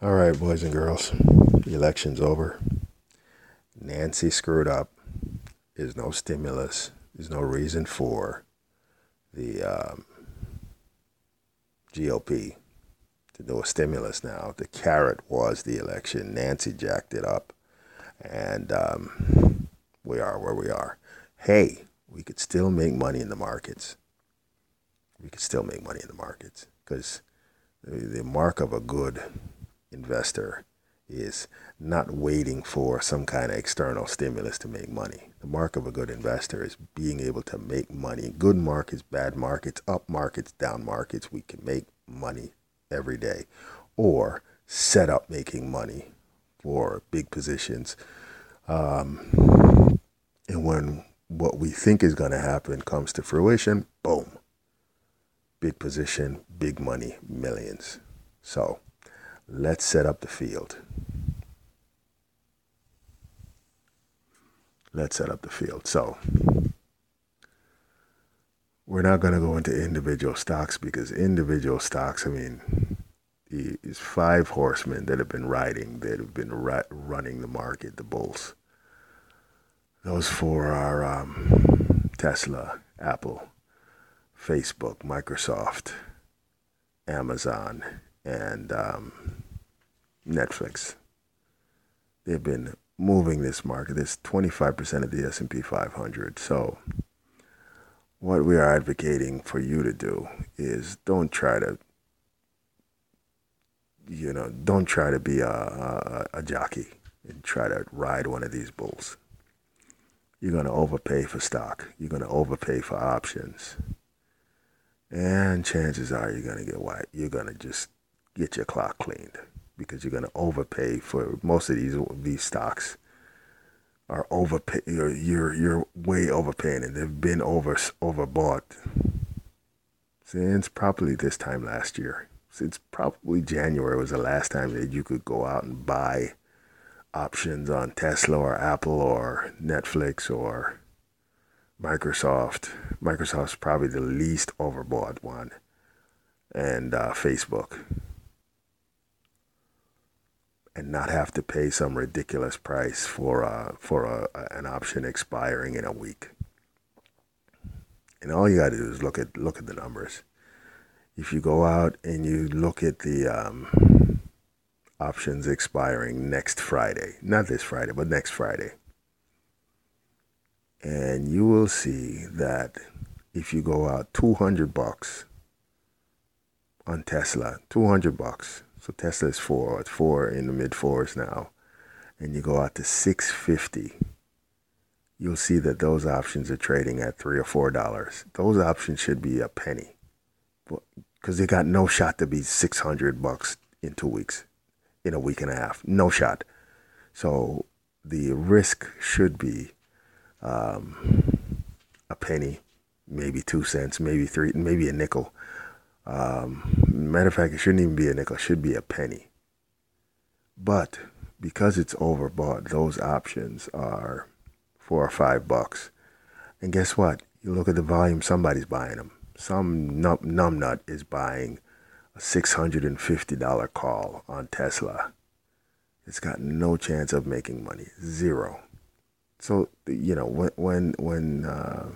All right, boys and girls, the election's over. Nancy screwed up. There's no stimulus. There's no reason for the um, GOP to do a stimulus now. The carrot was the election. Nancy jacked it up, and um, we are where we are. Hey, we could still make money in the markets. We could still make money in the markets because the, the mark of a good investor is not waiting for some kind of external stimulus to make money. The mark of a good investor is being able to make money. Good markets, bad markets, up markets, down markets, we can make money every day. Or set up making money for big positions. Um, and when what we think is going to happen comes to fruition, boom. Big position, big money, millions. So, Let's set up the field. Let's set up the field. So, we're not going to go into individual stocks because individual stocks, I mean, these five horsemen that have been riding, that have been running the market, the bulls. Those four are um, Tesla, Apple, Facebook, Microsoft, Amazon, and um, Netflix. They've been moving this market. It's 25% of the S&P 500. So what we are advocating for you to do is don't try to you know, don't try to be a, a, a jockey and try to ride one of these bulls. You're going to overpay for stock. You're going to overpay for options. And chances are you're going to get white. You're going to just get your clock cleaned because you're going to overpay for most of these these stocks are overpay you're you're, you're way overpaying and they've been over overbought since probably this time last year since probably January was the last time that you could go out and buy options on Tesla or Apple or Netflix or Microsoft. Microsoft's probably the least overbought one, and uh, Facebook and not have to pay some ridiculous price for uh, for a, an option expiring in a week. And all you got to do is look at look at the numbers. If you go out and you look at the um, options expiring next Friday, not this Friday, but next Friday, and you will see that if you go out 200 bucks on Tesla, 200 bucks, so Tesla is four. It's four in the mid fours now. And you go out to 650 you'll see that those options are trading at three or four dollars. Those options should be a penny, because they got no shot to be six hundred bucks in two weeks, in a week and a half. No shot. So the risk should be um, a penny, maybe two cents, maybe three, maybe a nickel. Um, matter of fact, it shouldn't even be a nickel, it should be a penny. But because it's overbought, those options are four or five bucks. And guess what? You look at the volume, somebody's buying them. Some num- numbnut is buying a $650 call on Tesla. It's got no chance of making money, zero. So you know when when when uh,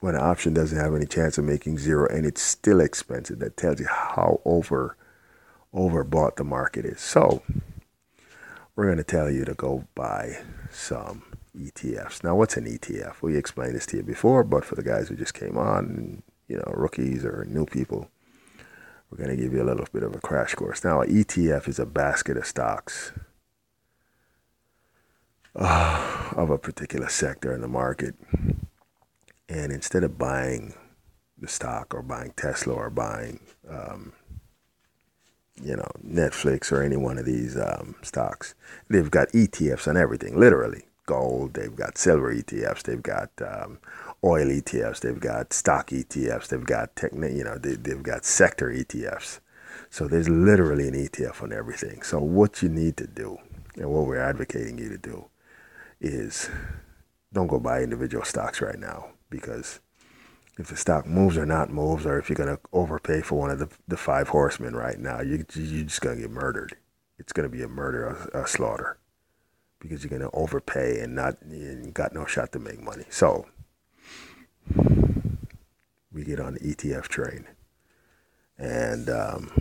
when an option doesn't have any chance of making zero and it's still expensive. That tells you how over overbought the market is. So we're going to tell you to go buy some ETFs. Now, what's an ETF? We explained this to you before, but for the guys who just came on, you know, rookies or new people, we're going to give you a little bit of a crash course. Now, an ETF is a basket of stocks uh, of a particular sector in the market. And instead of buying the stock or buying Tesla or buying, um, you know, Netflix or any one of these um, stocks, they've got ETFs on everything, literally. Gold, they've got silver ETFs, they've got um, oil ETFs, they've got stock ETFs, they've got techni- you know, they, they've got sector ETFs. So there's literally an ETF on everything. So what you need to do, and what we're advocating you to do, is don't go buy individual stocks right now because if the stock moves or not moves, or if you're going to overpay for one of the, the five horsemen right now, you, you're just going to get murdered. it's going to be a murder, a, a slaughter, because you're going to overpay and not and got no shot to make money. So we get on the ETF train, and um,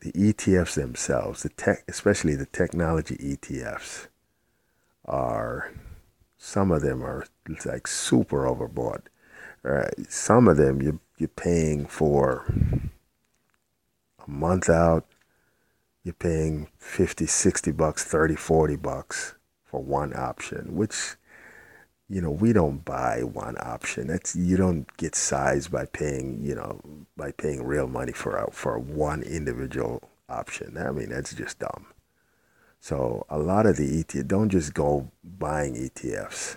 the ETFs themselves, the tech, especially the technology ETFs, are some of them are like super overbought. Some of them you you're paying for a month out. You're paying 50, 60 bucks, 30, 40 bucks for one option, which you know, we don't buy one option. That's you don't get size by paying, you know, by paying real money for a, for one individual option. I mean, that's just dumb. So a lot of the ETF, don't just go buying ETFs.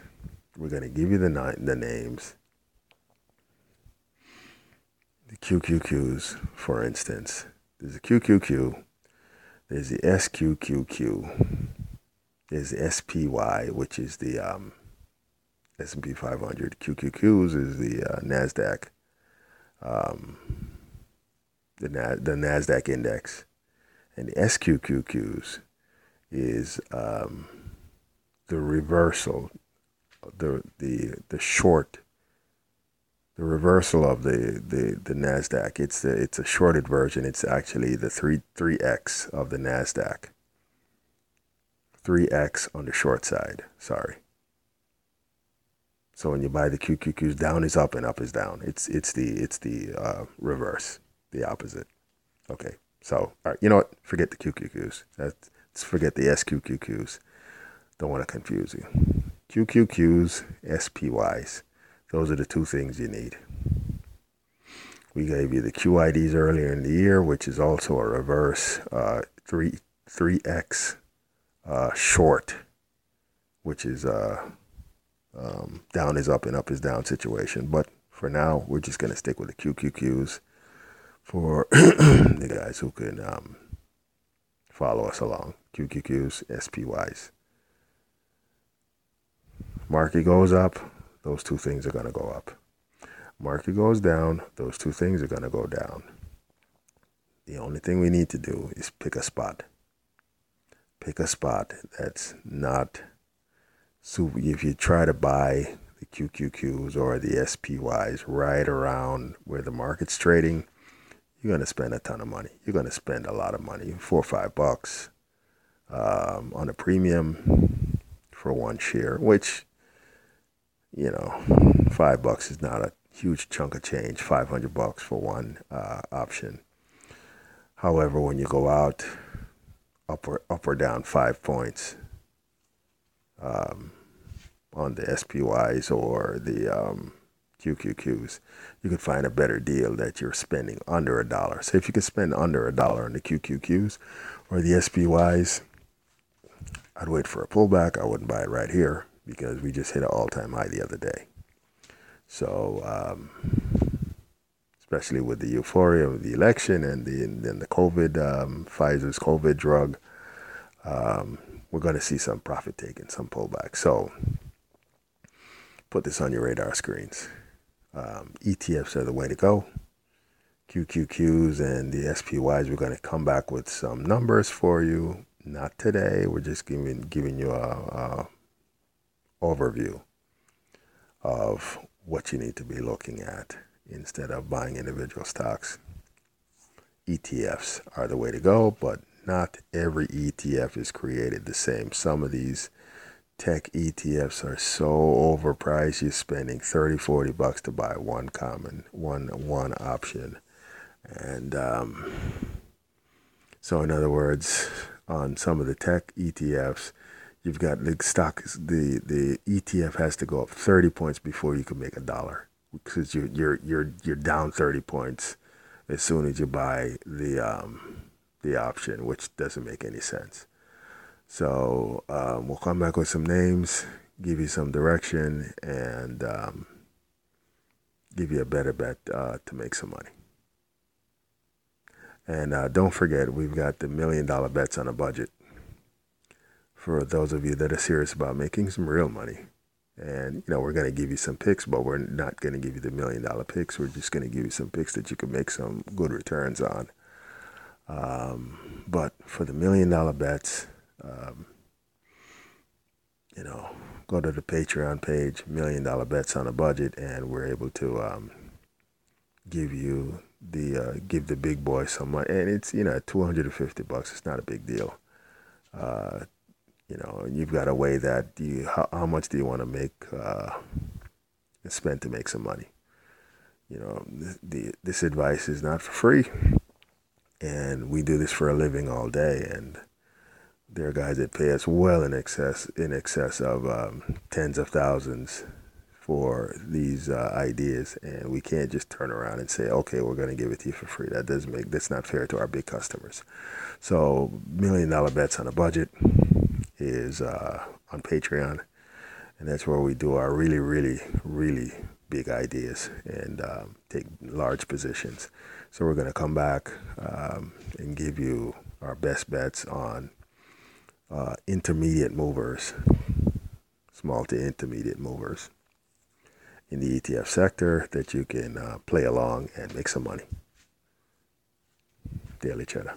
We're going to give you the the names. The QQQs, for instance. There's a QQQ. There's the SQQQ. There's the SPY, which is the um, S&P 500. QQQs is the uh, Nasdaq, um, the Na- the Nasdaq index, and the SQQQs is um, the reversal, the the the short, the reversal of the, the, the Nasdaq. It's the it's a shorted version. It's actually the three three x of the Nasdaq. Three x on the short side. Sorry. So when you buy the QQQs, down is up and up is down. It's it's the it's the uh, reverse, the opposite. Okay. So all right, you know what? Forget the QQQs. That's, let's forget the SQQQs. Don't want to confuse you. QQQs, SPYs. Those are the two things you need. We gave you the QIDs earlier in the year, which is also a reverse uh, three three X uh, short, which is uh, um, down is up and up is down situation. But for now, we're just going to stick with the QQQs for the guys who can um, follow us along. QQQs, SPYs. Market goes up, those two things are going to go up. Market goes down, those two things are going to go down. The only thing we need to do is pick a spot. Pick a spot that's not so if you try to buy the QQQs or the SPYs right around where the market's trading, you're going to spend a ton of money. You're going to spend a lot of money, four or five bucks um, on a premium for one share, which, you know, five bucks is not a huge chunk of change, 500 bucks for one uh, option. However, when you go out up or, up or down five points, um, on the SPYs or the um, QQQs, you can find a better deal that you're spending under a dollar. So if you could spend under a dollar on the QQQs or the SPYs, I'd wait for a pullback. I wouldn't buy it right here because we just hit an all-time high the other day. So, um, especially with the euphoria of the election and the the COVID, um, Pfizer's COVID drug, um, we're going to see some profit taking, some pullback. So put this on your radar screens. Um, ETFs are the way to go. QQQs and the SPYs, we're going to come back with some numbers for you. Not today. We're just giving giving you a, a overview of what you need to be looking at instead of buying individual stocks. ETFs are the way to go, but not every ETF is created the same. Some of these tech ETFs are so overpriced, you're spending 30, 40 bucks to buy one common, one, one option. And um, so, in other words, on some of the tech ETFs, you've got the stock, the, the ETF has to go up 30 points before you can make a dollar because you're, you're, you're, you're down 30 points as soon as you buy the, um, the option, which doesn't make any sense. So um, we'll come back with some names, give you some direction, and um, give you a better bet uh, to make some money. And uh, don't forget, we've got the million dollar bets on a budget for those of you that are serious about making some real money. And, you know, we're going to give you some picks, but we're not going to give you the million dollar picks. We're just going to give you some picks that you can make some good returns on. Um, but for the million dollar bets, um, you know, go to the Patreon page, Million Dollar Bets on a Budget, and we're able to um, give you the uh, give the big boy some money. And it's you know 250 bucks. It's not a big deal. Uh, you know, you've got to weigh that. you how, how much do you want to make uh, spend to make some money? You know, the, the this advice is not for free, and we do this for a living all day, and there are guys that pay us well in excess in excess of um, tens of thousands for these uh, ideas, and we can't just turn around and say, "Okay, we're going to give it to you for free." That doesn't make that's not fair to our big customers. So, million dollar bets on a budget is uh, on Patreon, and that's where we do our really, really, really big ideas and um, take large positions. So we're going to come back um, and give you our best bets on uh, intermediate movers, small to intermediate movers in the ETF sector that you can uh, play along and make some money. Daily Chedda.